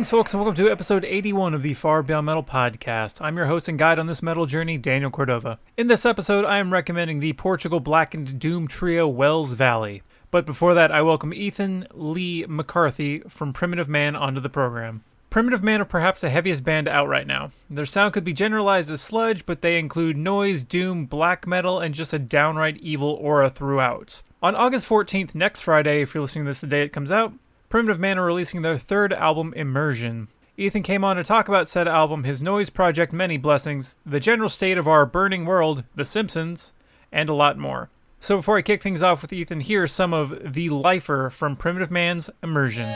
Greetings, folks, and welcome to episode 81 of the Far Beyond Metal podcast. I'm your host and guide on this metal journey, Daniel Cordova. In this episode, I am recommending the Portugal Blackened Doom trio Wells Valley. But before that, I welcome Ethan Lee McCarthy from Primitive Man onto the program. Primitive Man are perhaps the heaviest band out right now. Their sound could be generalized as sludge, but they include noise, doom, black metal, and just a downright evil aura throughout. On August 14th, next Friday, if you're listening to this the day it comes out, Primitive Man are releasing their third album, Immersion. Ethan came on to talk about said album, his noise project, Many Blessings, the general state of our burning world, The Simpsons, and a lot more. So before I kick things off with Ethan, here's some of The Lifer from Primitive Man's Immersion.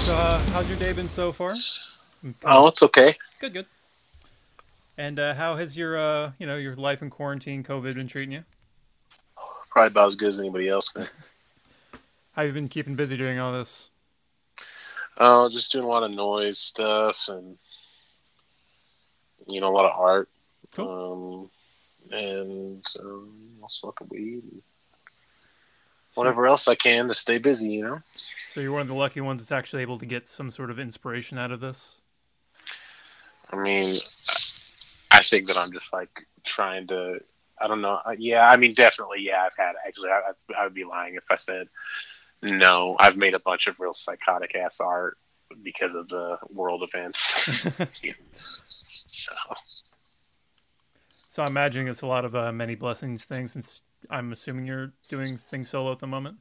So, uh, how's your day been so far? Oh, it's okay. Good, good. And uh, how has your, uh, you know, your life in quarantine, COVID, been treating you? Probably about as good as anybody else, man. How have you been keeping busy doing all this? Uh, just doing a lot of noise stuff and you know a lot of art. Um, and um, a weed and whatever else I can to stay busy. You know. So you're one of the lucky ones that's actually able to get some sort of inspiration out of this. I mean, I think that I'm just like trying to. I don't know. Yeah, I mean, definitely. Yeah, I've had actually. I, I would be lying if I said no. I've made a bunch of real psychotic ass art because of the world events. so So I'm imagining it's a lot of uh, many blessings things, since I'm assuming you're doing things solo at the moment.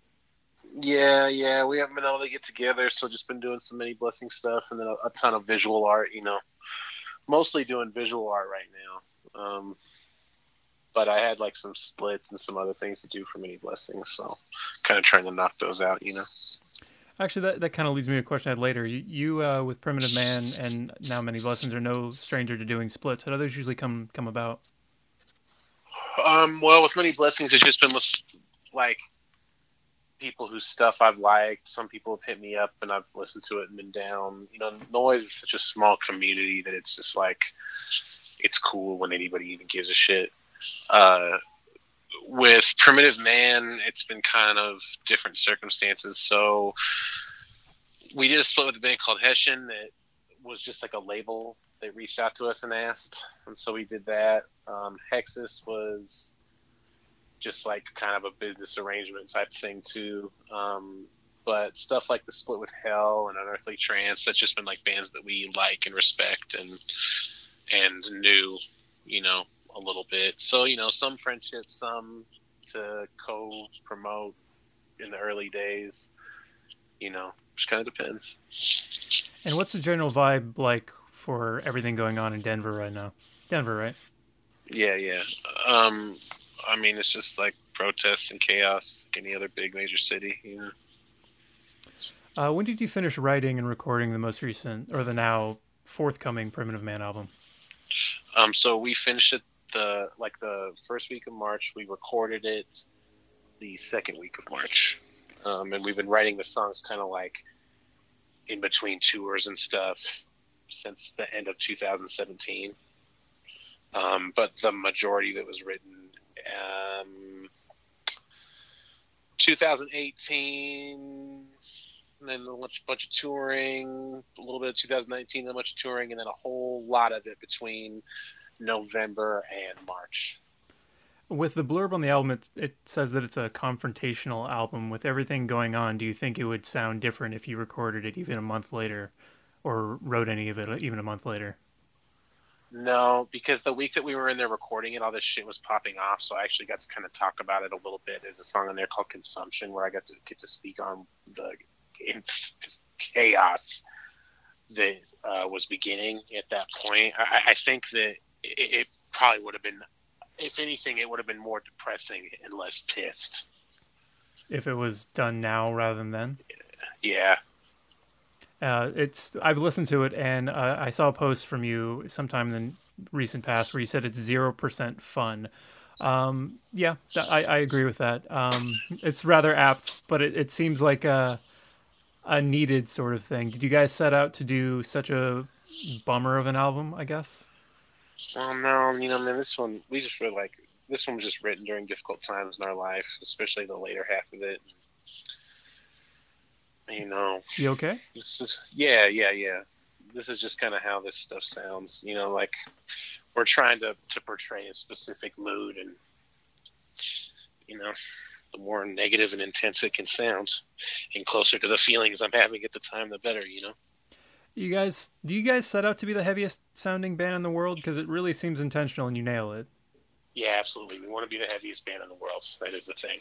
yeah, yeah, we haven't been able to get together, so just been doing some many blessing stuff, and then a, a ton of visual art. You know, mostly doing visual art right now. Um, but I had like some splits and some other things to do for many blessings, so kind of trying to knock those out. You know. Actually, that, that kind of leads me to a question I had later. You, you uh, with Primitive Man and now Many Blessings are no stranger to doing splits. How do those usually come come about? Um, well, with many blessings, it's just been with like people whose stuff I've liked. Some people have hit me up and I've listened to it and been down. You know, noise is such a small community that it's just like it's cool when anybody even gives a shit. Uh, with primitive man, it's been kind of different circumstances. So we did a split with a band called Hessian that was just like a label. They reached out to us and asked, and so we did that. Um, Hexis was just like kind of a business arrangement type thing too. Um, but stuff like the split with Hell and Unearthly Trance, that's just been like bands that we like and respect and and knew, you know, a little bit. So you know, some friendships, some to co-promote in the early days. You know, just kind of depends. And what's the general vibe like for everything going on in Denver right now? Denver, right? Yeah, yeah. Um, I mean, it's just like protests and chaos, like any other big major city. You know. Uh, when did you finish writing and recording the most recent, or the now forthcoming Primitive Man album? Um, so we finished it the like the first week of March. We recorded it the second week of March, um, and we've been writing the songs kind of like in between tours and stuff since the end of 2017. Um, but the majority of it was written um, 2018, and then a bunch, bunch of touring, a little bit of 2019, then a bunch of touring, and then a whole lot of it between November and March. With the blurb on the album, it, it says that it's a confrontational album. With everything going on, do you think it would sound different if you recorded it even a month later, or wrote any of it even a month later? No, because the week that we were in there recording it, all this shit was popping off. So I actually got to kind of talk about it a little bit. There's a song on there called "Consumption" where I got to get to speak on the chaos that uh, was beginning at that point. I, I think that it, it probably would have been, if anything, it would have been more depressing and less pissed. If it was done now rather than then. Yeah. Uh, it's I've listened to it and uh, I saw a post from you sometime in the recent past where you said it's zero percent fun. Um, yeah, I, I agree with that. Um, it's rather apt, but it, it seems like a a needed sort of thing. Did you guys set out to do such a bummer of an album? I guess. Well, no, you know, man, this one we just feel like this one was just written during difficult times in our life, especially the later half of it. You know, You okay? this is yeah, yeah, yeah. This is just kind of how this stuff sounds. You know, like we're trying to to portray a specific mood, and you know, the more negative and intense it can sound, and closer to the feelings I'm having at the time, the better. You know. You guys, do you guys set out to be the heaviest sounding band in the world? Because it really seems intentional and you nail it. Yeah, absolutely. We want to be the heaviest band in the world. That is the thing.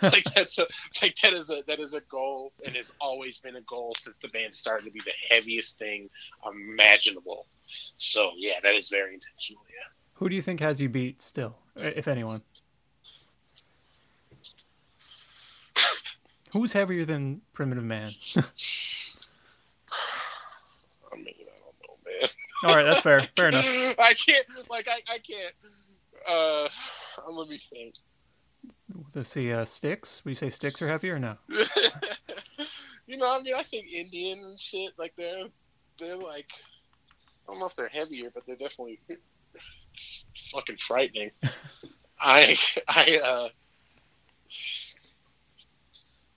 like that's a like that is a that is a goal and has always been a goal since the band started to be the heaviest thing imaginable. So yeah, that is very intentional. Yeah. Who do you think has you beat still, if anyone? Who's heavier than Primitive Man? I mean, I don't know, man. All right, that's fair. Fair enough. I can't like I, I can't. Uh, let me think. Let's see. Uh, sticks. Would you say sticks are heavier or no? you know, I mean, I think Indian and shit like they're they're like I don't know if they're heavier, but they're definitely fucking frightening. I I uh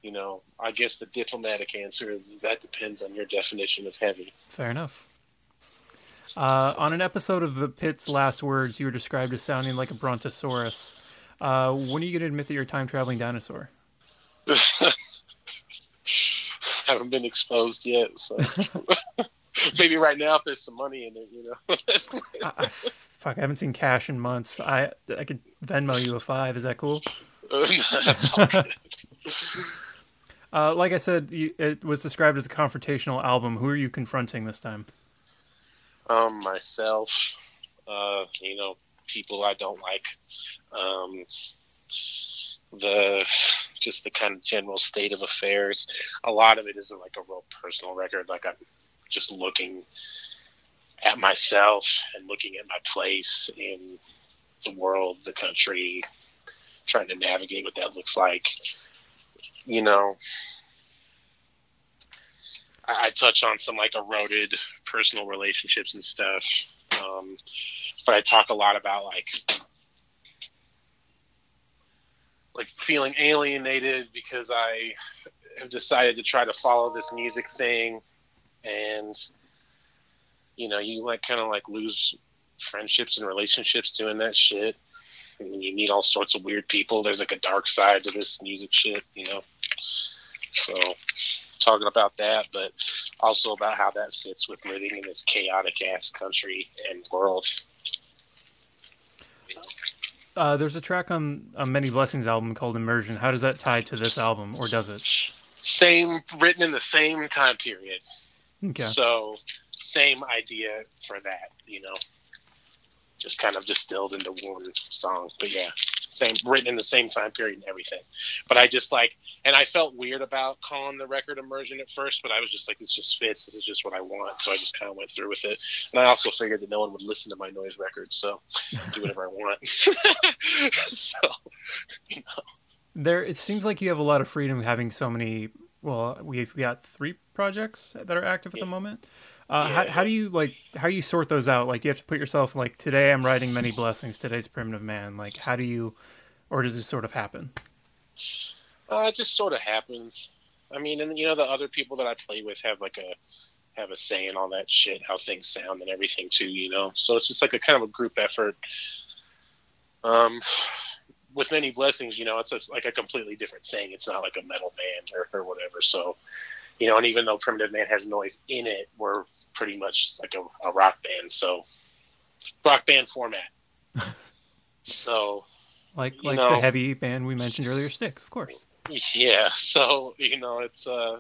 you know, I guess the diplomatic answer is that depends on your definition of heavy. Fair enough. Uh, on an episode of The Pit's Last Words, you were described as sounding like a brontosaurus. Uh, when are you going to admit that you're a time traveling dinosaur? Haven't been exposed yet, so maybe right now if there's some money in it, you know. I, I, fuck, I haven't seen cash in months. I I could Venmo you a five. Is that cool? That's all good. Uh, like I said, you, it was described as a confrontational album. Who are you confronting this time? Um, myself, uh, you know, people I don't like, um, the just the kind of general state of affairs. A lot of it isn't like a real personal record. Like I'm just looking at myself and looking at my place in the world, the country, trying to navigate what that looks like. You know, I, I touch on some like eroded personal relationships and stuff. Um, but I talk a lot about like like feeling alienated because I have decided to try to follow this music thing and you know, you like kind of like lose friendships and relationships doing that shit. And you meet all sorts of weird people. There's like a dark side to this music shit, you know. So talking about that, but also about how that fits with living in this chaotic ass country and world. Uh, there's a track on a Many Blessings album called Immersion. How does that tie to this album, or does it? Same, written in the same time period. Okay. So, same idea for that, you know. Just kind of distilled into one song. But yeah, same, written in the same time period and everything. But I just like, and I felt weird about calling the record Immersion at first, but I was just like, this just fits. This is just what I want. So I just kind of went through with it. And I also figured that no one would listen to my noise record. So do whatever I want. so, you know. There, it seems like you have a lot of freedom having so many. Well, we've got three projects that are active at the moment. Uh, Yeah. how, how do you like? How do you sort those out? Like, you have to put yourself like today. I'm writing many blessings. Today's primitive man. Like, how do you, or does it sort of happen? Uh, it just sort of happens. I mean, and you know, the other people that I play with have like a have a say in all that shit, how things sound and everything too. You know, so it's just like a kind of a group effort. Um, with many blessings, you know, it's just like a completely different thing. It's not like a metal band or, or whatever. So, you know, and even though Primitive Man has noise in it, we're pretty much like a, a rock band. So, rock band format. so, Like, like know- the heavy band we mentioned earlier, Sticks, of course. yeah. So, you know, it's uh,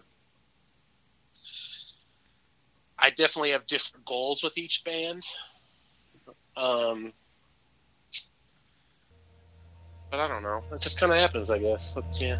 I definitely have different goals with each band. Um, but I don't know. It just kind of happens, I guess. But, yeah.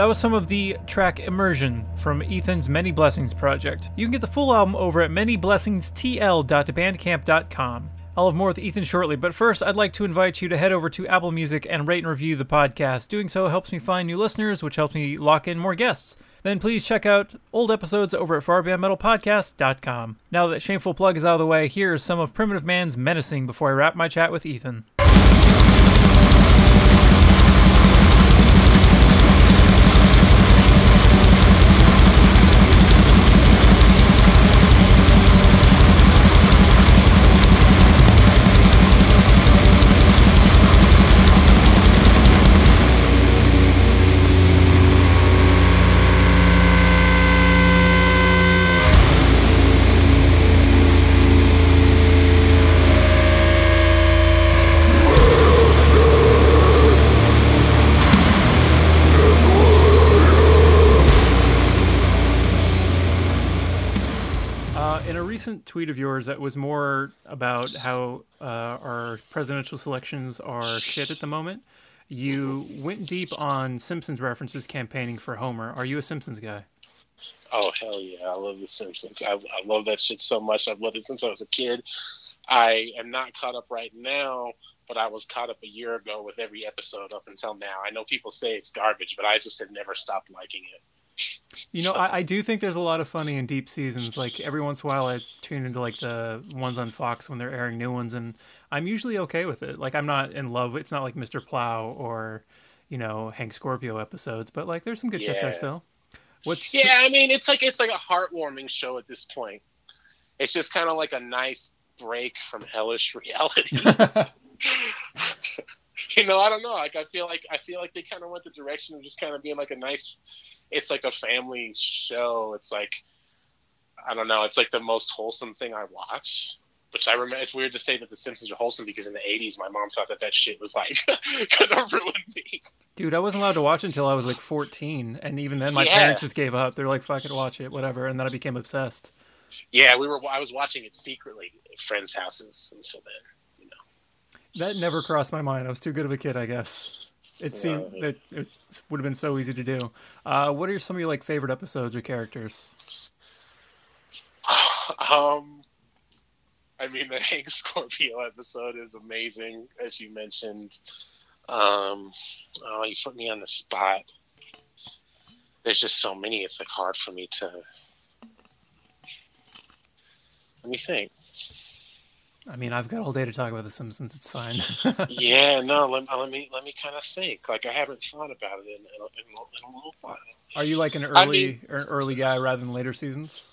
That was some of the track Immersion from Ethan's Many Blessings project. You can get the full album over at manyblessingstl.bandcamp.com. I'll have more with Ethan shortly, but first, I'd like to invite you to head over to Apple Music and rate and review the podcast. Doing so helps me find new listeners, which helps me lock in more guests. Then please check out old episodes over at farbeyondmetalpodcast.com. Now that shameful plug is out of the way, here's some of Primitive Man's Menacing before I wrap my chat with Ethan. Tweet of yours that was more about how uh, our presidential selections are shit at the moment, you went deep on Simpsons references campaigning for Homer. Are you a Simpsons guy? Oh hell yeah! I love The Simpsons. I, I love that shit so much. I've loved it since I was a kid. I am not caught up right now, but I was caught up a year ago with every episode up until now. I know people say it's garbage, but I just have never stopped liking it. You know, I, I do think there's a lot of funny and deep seasons. Like every once in a while, I tune into like the ones on Fox when they're airing new ones, and I'm usually okay with it. Like I'm not in love. It's not like Mr. Plow or you know Hank Scorpio episodes, but like there's some good shit there still. What's Yeah, I mean, it's like it's like a heartwarming show at this point. It's just kind of like a nice break from hellish reality. you know, I don't know. Like I feel like I feel like they kind of went the direction of just kind of being like a nice. It's like a family show. It's like I don't know. It's like the most wholesome thing I watch. Which I remember. It's weird to say that The Simpsons are wholesome because in the '80s, my mom thought that that shit was like gonna ruin me. Dude, I wasn't allowed to watch it until I was like 14, and even then my Yeah. parents just gave up. They're like, "Fuck it, watch it, whatever," and then I became obsessed. Yeah, we were. I was watching it secretly at friends' houses until then. You know, that never crossed my mind. I was too good of a kid, I guess. It seemed that it would have been so easy to do. Uh, what are some of your like favorite episodes or characters? um, I mean, the Hank Scorpio episode is amazing, as you mentioned. Um, oh, you put me on the spot. There's just so many. It's like hard for me to. Let me think. I mean, I've got all day to talk about The Simpsons. It's fine. Yeah, no. Let, let me let me kind of think. Like I haven't thought about it in, in, a, in, in a little while. are you like an I early mean- an early guy rather than later seasons?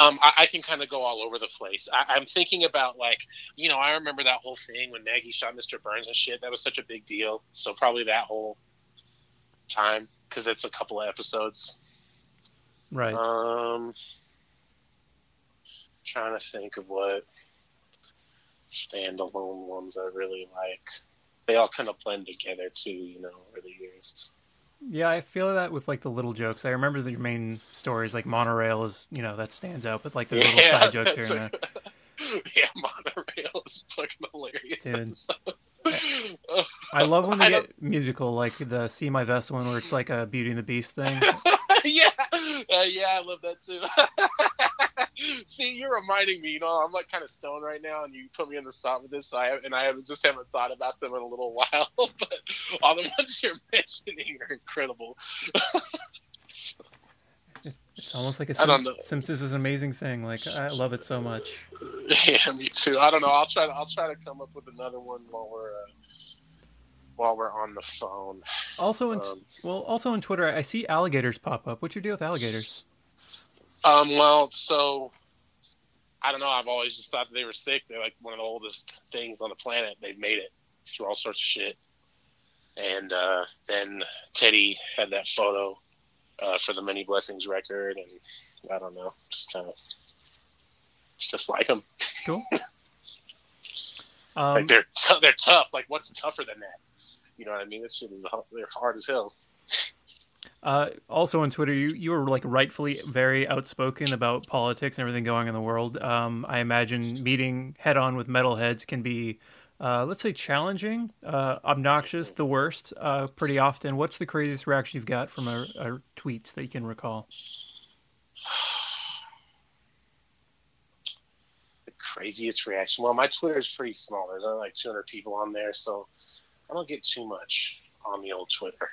Um, I, I can kind of go all over the place. I, I'm thinking about like, you know, I remember that whole thing when Maggie shot Mr. Burns and shit. That was such a big deal. So probably that whole time because it's a couple of episodes. Right. Um, trying to think of what standalone ones I really like. They all kind of blend together too, you know, over the years. yeah, I feel that with like the little jokes. I remember the main stories, like monorail is, you know, that stands out. But like the little side jokes here and there. yeah, monorail is fucking hilarious. Dude. I love when they get musical, like the "See My Vest" one, where it's like a Beauty and the Beast thing. yeah, uh, yeah, I love that too. See, you're reminding me. You know, I'm like kind of stoned right now, and you put me on the spot with this. So I and I haven't just haven't thought about them in a little while. but all the ones you're mentioning are incredible. It's almost like a Sim- Simpsons is an amazing thing. Like I love it so much. Yeah, me too. I don't know. I'll try. To, I'll try to come up with another one while we're uh, while we're on the phone. Also, in, Um, well, also on Twitter, I see alligators pop up. What's your deal with alligators? Um, well, so I don't know. I've always just thought that they were sick. They're like one of the oldest things on the planet. They've made it through all sorts of shit. And uh, then Teddy had that photo uh, for the Many Blessings record, and I don't know, just kind of, just like them. Cool. Um, like they're t- they're tough. Like what's tougher than that? You know what I mean? This shit is they're hard as hell. Uh, also on Twitter, you, you were like rightfully very outspoken about politics and everything going in the world. Um, I imagine meeting head on with metalheads can be, uh, let's say, challenging, uh, obnoxious, the worst, uh, pretty often. What's the craziest reaction you've got from a, a tweets that you can recall? the craziest reaction. Well, my Twitter is pretty small. There's only like 200 people on there, so I don't get too much on the old Twitter.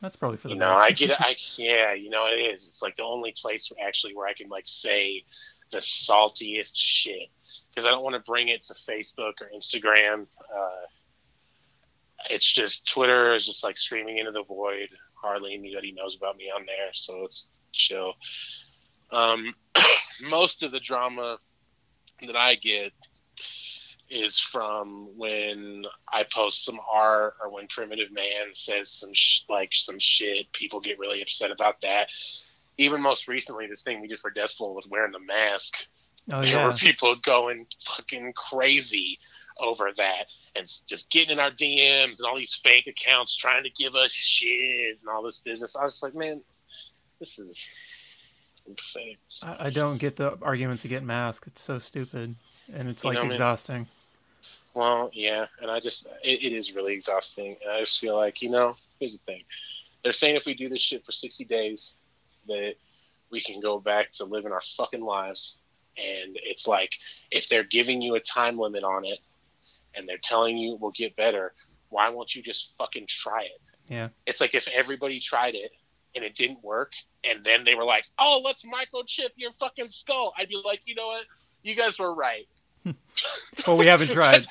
That's probably for the You know. I get, I yeah, you know, it is. It's like the only place where actually where I can like say the saltiest shit because I don't want to bring it to Facebook or Instagram. Uh, it's just Twitter is just like screaming into the void. Hardly anybody knows about me on there, so it's chill. Um, most of the drama that I get is from when I post some art or when Primitive Man says some sh- like some shit. People get really upset about that. Even most recently, this thing we did for Decibel was wearing the mask. oh There yeah, were people going fucking crazy over that and just getting in our DMs and all these fake accounts trying to give us shit and all this business. I was like, man, this is. I, I don't get the argument to get masked. It's so stupid, and it's You like know, man. exhausting. Well, yeah, and I just it, it is really exhausting, and I just feel like you know, here's the thing: they're saying if we do this shit for sixty days, that we can go back to living our fucking lives, and it's like if they're giving you a time limit on it, and they're telling you we'll get better, why won't you just fucking try it? Yeah. It's like if everybody tried it and it didn't work, and then they were like, "Oh, let's microchip your fucking skull," I'd be like, you know what? You guys were right. Well, we haven't tried.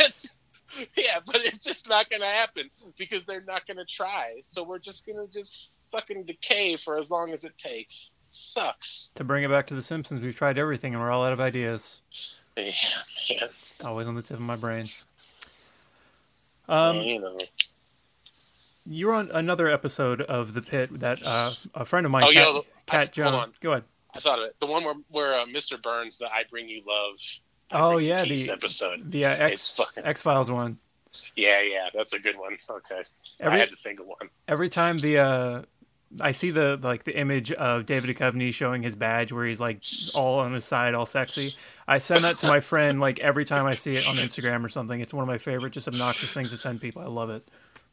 Yeah, but it's just not going to happen because they're not going to try. So we're just going to just fucking decay for as long as it takes. Sucks. To bring it back to The Simpsons, we've tried everything, and we're all out of ideas. Yeah, man. It's always on the tip of my brain. Um, you know. you were on another episode of The Pit that uh, a friend of mine, Oh, Kat, yo, I- Kat hold John. on. Go ahead. I thought of it. The one where, where uh, Mr. Burns, the I Bring You Love. Oh, yeah, the- episode. The uh, X fucking... X Files one. Yeah, yeah, that's a good one. Okay, Every- I had to think of one. Every time the uh, I see the like the image of David Duchovny showing his badge where he's like all on his side, all sexy. I send that to my friend like every time I see it on Instagram or something. It's one of my favorite, just obnoxious things to send people. I love it.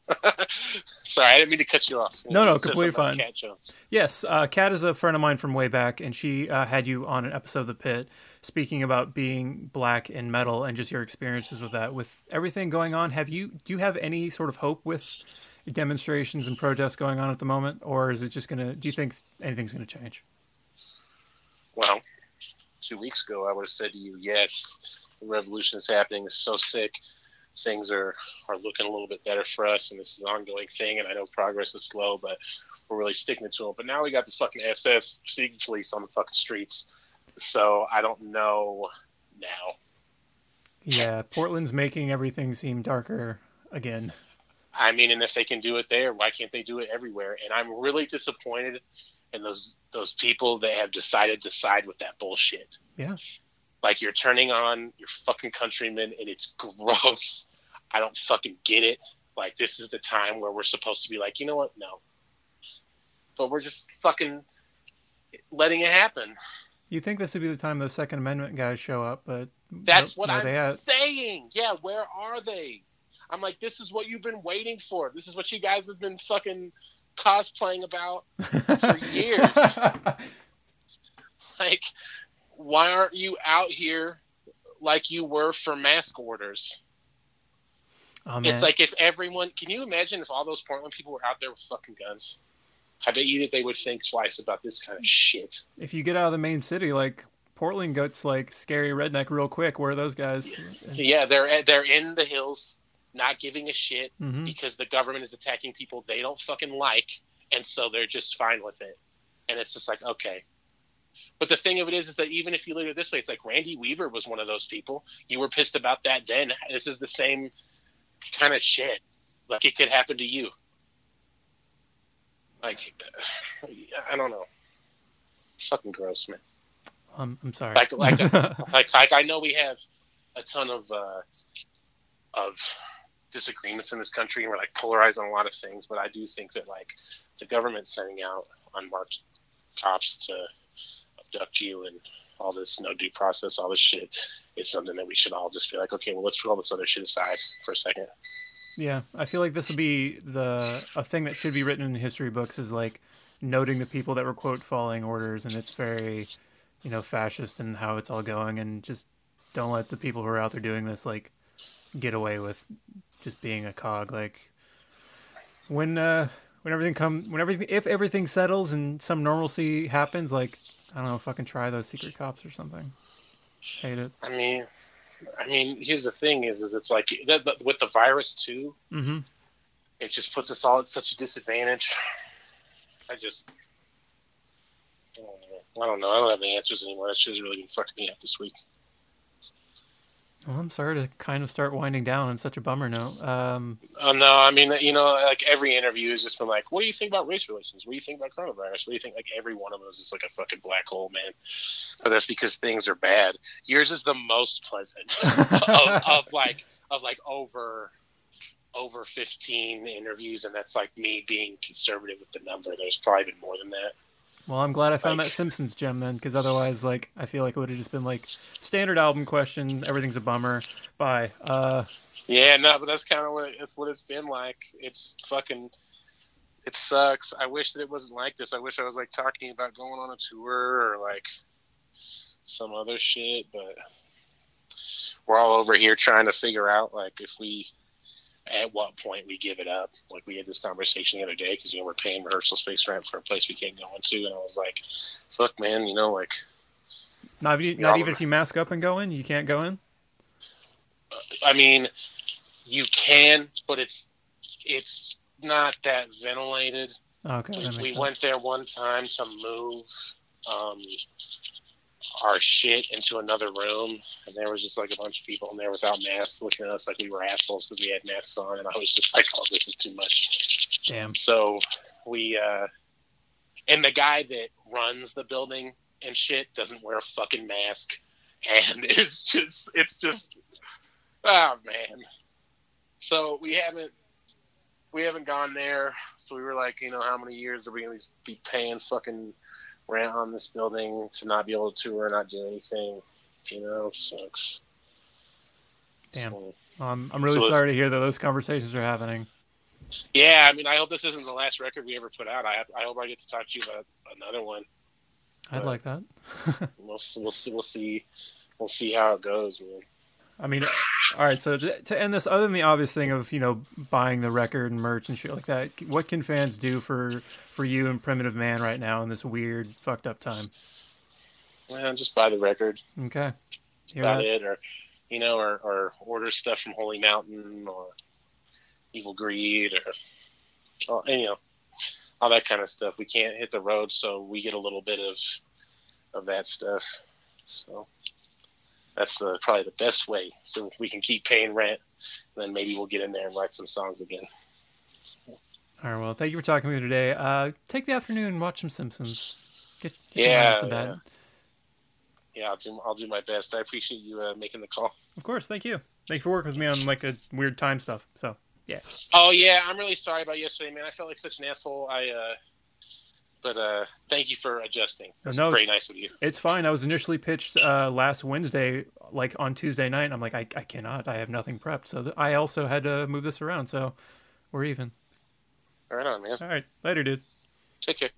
Sorry, I didn't mean to cut you off. No, no, completely fine. Kat Jones. Yes, uh, Kat is a friend of mine from way back, and she uh, had you on an episode of The Pit speaking about being black in metal and just your experiences with that. With everything going on, have you do you have any sort of hope with demonstrations and protests going on at the moment, or is it just gonna? Do you think anything's gonna change? Well, two weeks ago, I would have said to you, yes, the revolution is happening. It's so sick. Things are, are looking a little bit better for us, and this is an ongoing thing. And I know progress is slow, but we're really sticking to it. But now we got the fucking SS secret police on the fucking streets. So I don't know now. Yeah, Portland's making everything seem darker again. I mean, and if they can do it there, why can't they do it everywhere? And I'm really disappointed in those those people that have decided to side with that bullshit. Yeah. Like you're turning on your fucking countrymen, and it's gross. I don't fucking get it. Like this is the time where we're supposed to be like, you know what? No. But we're just fucking letting it happen. You think this would be the time those Second Amendment guys show up, but That's nope, what I'm saying. Yeah, where are they? I'm like, this is what you've been waiting for. This is what you guys have been fucking cosplaying about for years. like, why aren't you out here like you were for mask orders? oh. It's like if everyone can you imagine if all those Portland people were out there with fucking guns? I bet you that they would think twice about this kind of shit. If you get out of the main city, like Portland gets like scary redneck real quick. Where are those guys? Yeah, they're they're in the hills, not giving a shit Mhm. because the government is attacking people they don't fucking like, and so they're just fine with it. And it's just like okay. But the thing of it is, is that even if you look at it this way, it's like Randy Weaver was one of those people. You were pissed about that then. This is the same kind of shit. Like it could happen to you. Like, I don't know. Fucking gross, man. Um, I'm sorry. Like, like, like, like I know we have a ton of uh, of disagreements in this country, and we're like polarized on a lot of things. But I do think that like the government sending out unmarked cops to abduct you and all this no due process, all this shit, is something that we should all just be like, okay, well, let's put all this other shit aside for a second. Yeah, I feel like this will be the a thing that should be written in history books is like noting the people that were quote following orders, and it's very, you know, fascist and how it's all going, and just don't let the people who are out there doing this like get away with just being a cog. Like when uh when everything come when everything if everything settles and some normalcy happens, like I don't know, fucking try those secret cops or something. Hate it. I mean, I mean, here's the thing: is is it's like with the virus too. Mm-hmm. It just puts us all at such a disadvantage. I just, I don't know. I don't know. I don't have any answers anymore. That shit's really been fucking me up this week. Well, I'm sorry to kind of start winding down on such a bummer note. Um, Oh no, I mean, you know, like every interview has just been like, "What do you think about race relations? What do you think about coronavirus? What do you think?" Like every one of them is like a fucking black hole, man. But that's because things are bad. Yours is the most pleasant of, of like of like over over 15 interviews and that's like me being conservative with the number there's probably been more than that well, I'm glad I found Like- that Simpsons gem then, because otherwise, like, I feel like it would have just been like standard album question. Everything's a bummer. Bye. Uh, Yeah, no, but that's kind of what it's what it's been like. It's fucking, it sucks. I wish that it wasn't like this. I wish I was like talking about going on a tour or like some other shit, but we're all over here trying to figure out like if we, at what point we give it up. Like we had this conversation the other day because you know we're paying rehearsal space rent for a place we can't go into, and I was like, "Fuck, man, you know, like not even, not even if you mask up and go in, you can't go in. I mean, you can, but it's it's not that ventilated." Okay, we, that we sense. went there one time to move um, our shit into another room, and there was just like a bunch of people in there without masks, looking at us like we were assholes because we had masks on, and I was just like, "Oh, this is too much." Damn. So we, uh, and the guy that runs the building and shit doesn't wear a fucking mask, and it's just, it's just, oh man. So we haven't, we haven't gone there. So we were like, you know, how many years are we going to be paying fucking rent on this building to not be able to tour, or not do anything? You know, it sucks. Damn. So- Um, I'm really So- sorry to hear that those conversations are happening. Yeah, I mean, I hope this isn't the last record we ever put out. I I hope I get to talk to you about another one. I'd Right. like that. We'll we'll see we'll see we'll see how it goes, man. I mean, all right. So to, to end this, other than the obvious thing of you know buying the record and merch and shit like that, what can fans do for for you and Primitive Man right now in this weird, fucked up time? Well, just buy the record. Okay. Hear about that? it, or you know, or, or order stuff from Holy Mountain or Evil Greed, or, or you know, all that kind of stuff. We can't hit the road, so we get a little bit of of that stuff. So that's the probably the best way. So we can keep paying rent, and then maybe we'll get in there and write some songs again. All right. Well, thank you for talking to me today. Uh, take the afternoon and watch some Simpsons. Get, get Yeah, bed. yeah. Yeah, I'll do I'll do my best. I appreciate you uh, making the call. Of course. Thank you. Thank you for working with me on like a weird time stuff. So yeah. Oh yeah, I'm really sorry about yesterday, man. I felt like such an asshole. I uh but uh thank you for adjusting. That's No, very it's- nice of you. It's fine. I was initially pitched uh, last Wednesday, like on Tuesday night. and I'm like, I, I cannot. I have nothing prepped. So th- I also had to move this around. So we're even. All right on, man. All right. Later, dude. Take care.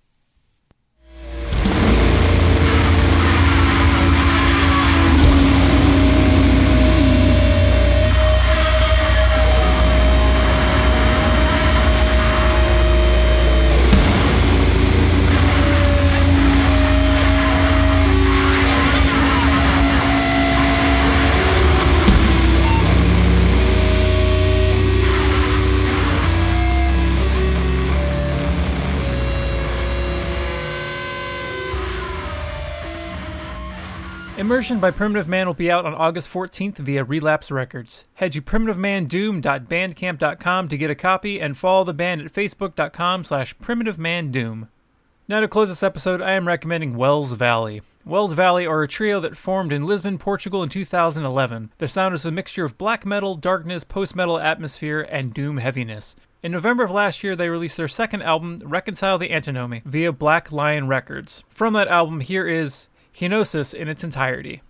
Immersion by Primitive Man will be out on August 14th via Relapse Records. Head to primitivemandoom.bandcamp.com to get a copy and follow the band at facebook.com slash primitivemandoom. Now to close this episode, I am recommending Wells Valley. Wells Valley are a trio that formed in Lisbon, Portugal in 2011. Their sound is a mixture of black metal, darkness, post metal atmosphere, and doom heaviness. In November of last year, they released their second album, Reconcile the Antinomy, via Black Lion Records. From that album, here is Henosis in its entirety.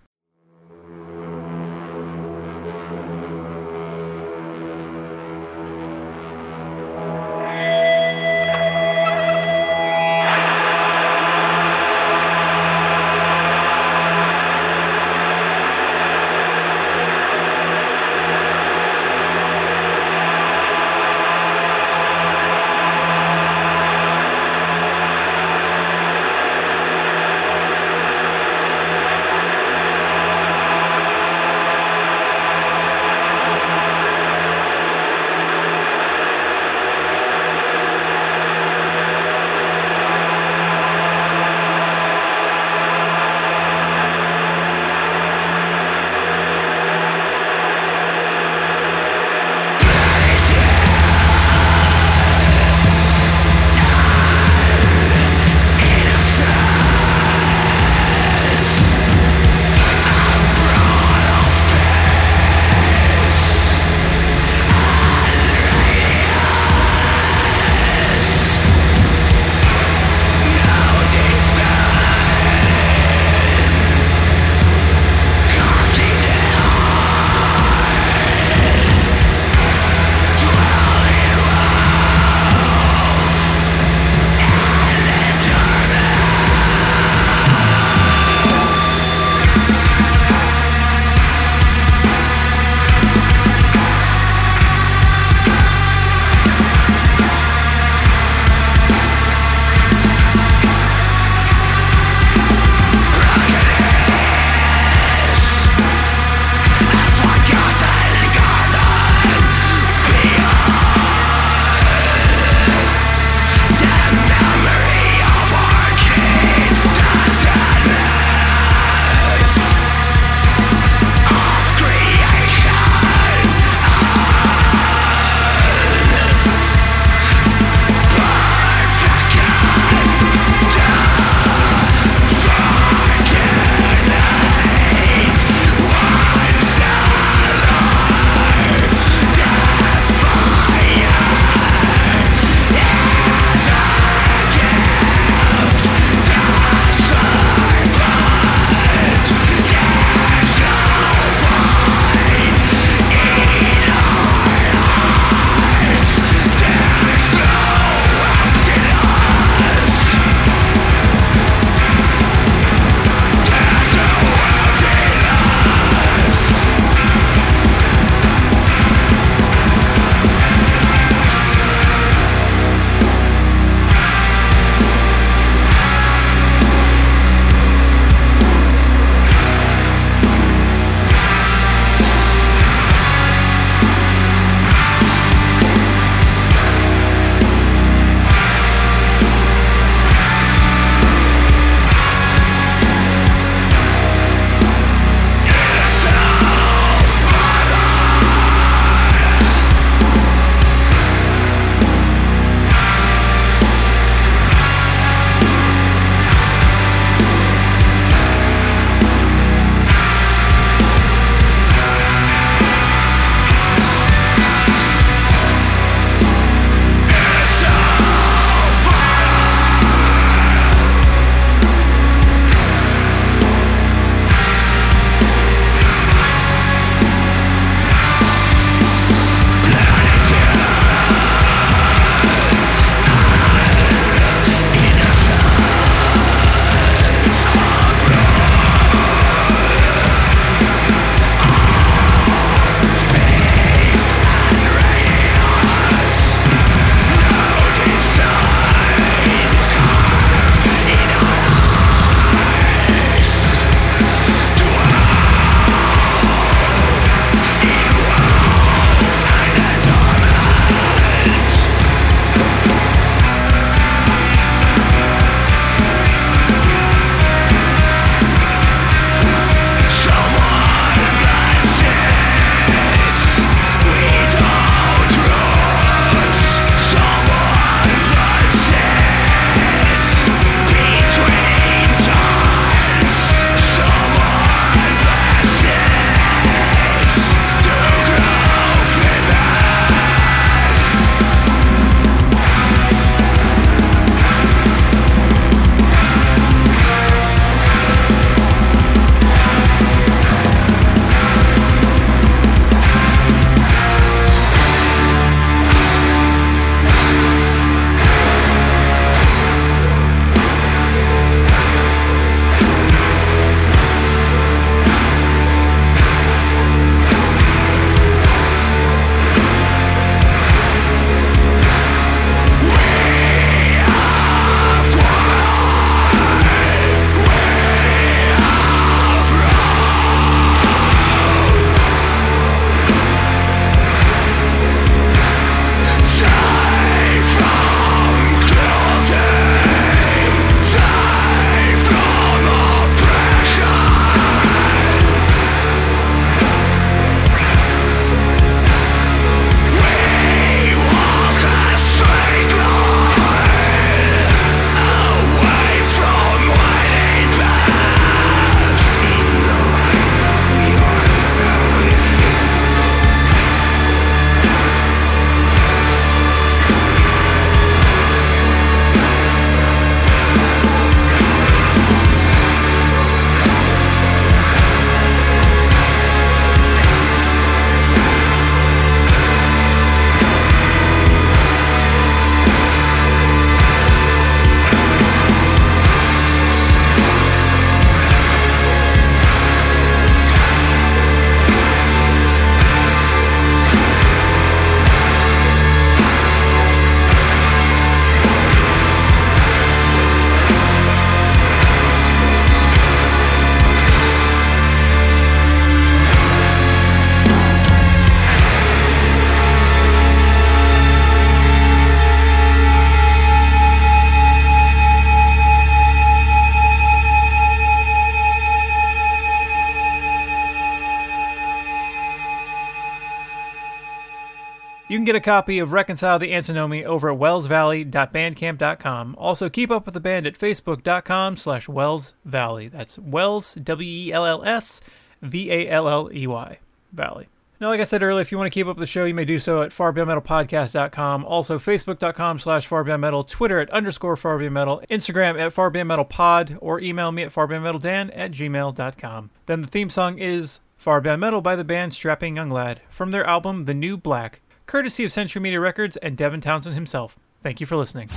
Can get a copy of Reconcile the Antinomy over at wellsvalley.bandcamp.com. Also, keep up with the band at facebook.com slash wellsvalley. That's Wells, W-E-L-L-S, V-A-L-L-E-Y, Valley. Now, like I said earlier, if you want to keep up with the show, you may do so at farbeyondmetalpodcast.com. Also, facebook.com slash farbeyondmetal, Twitter at underscore farbeyondmetal, Instagram at farbeyondmetalpod, or email me at farbeyondmetaldan at gmail.com. Then the theme song is Far Beyond Metal by the band Strapping Young Lad from their album The New Black, courtesy of Century Media Records and Devin Townsend himself. Thank you for listening.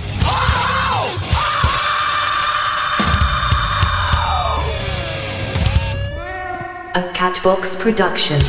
A Catbox production.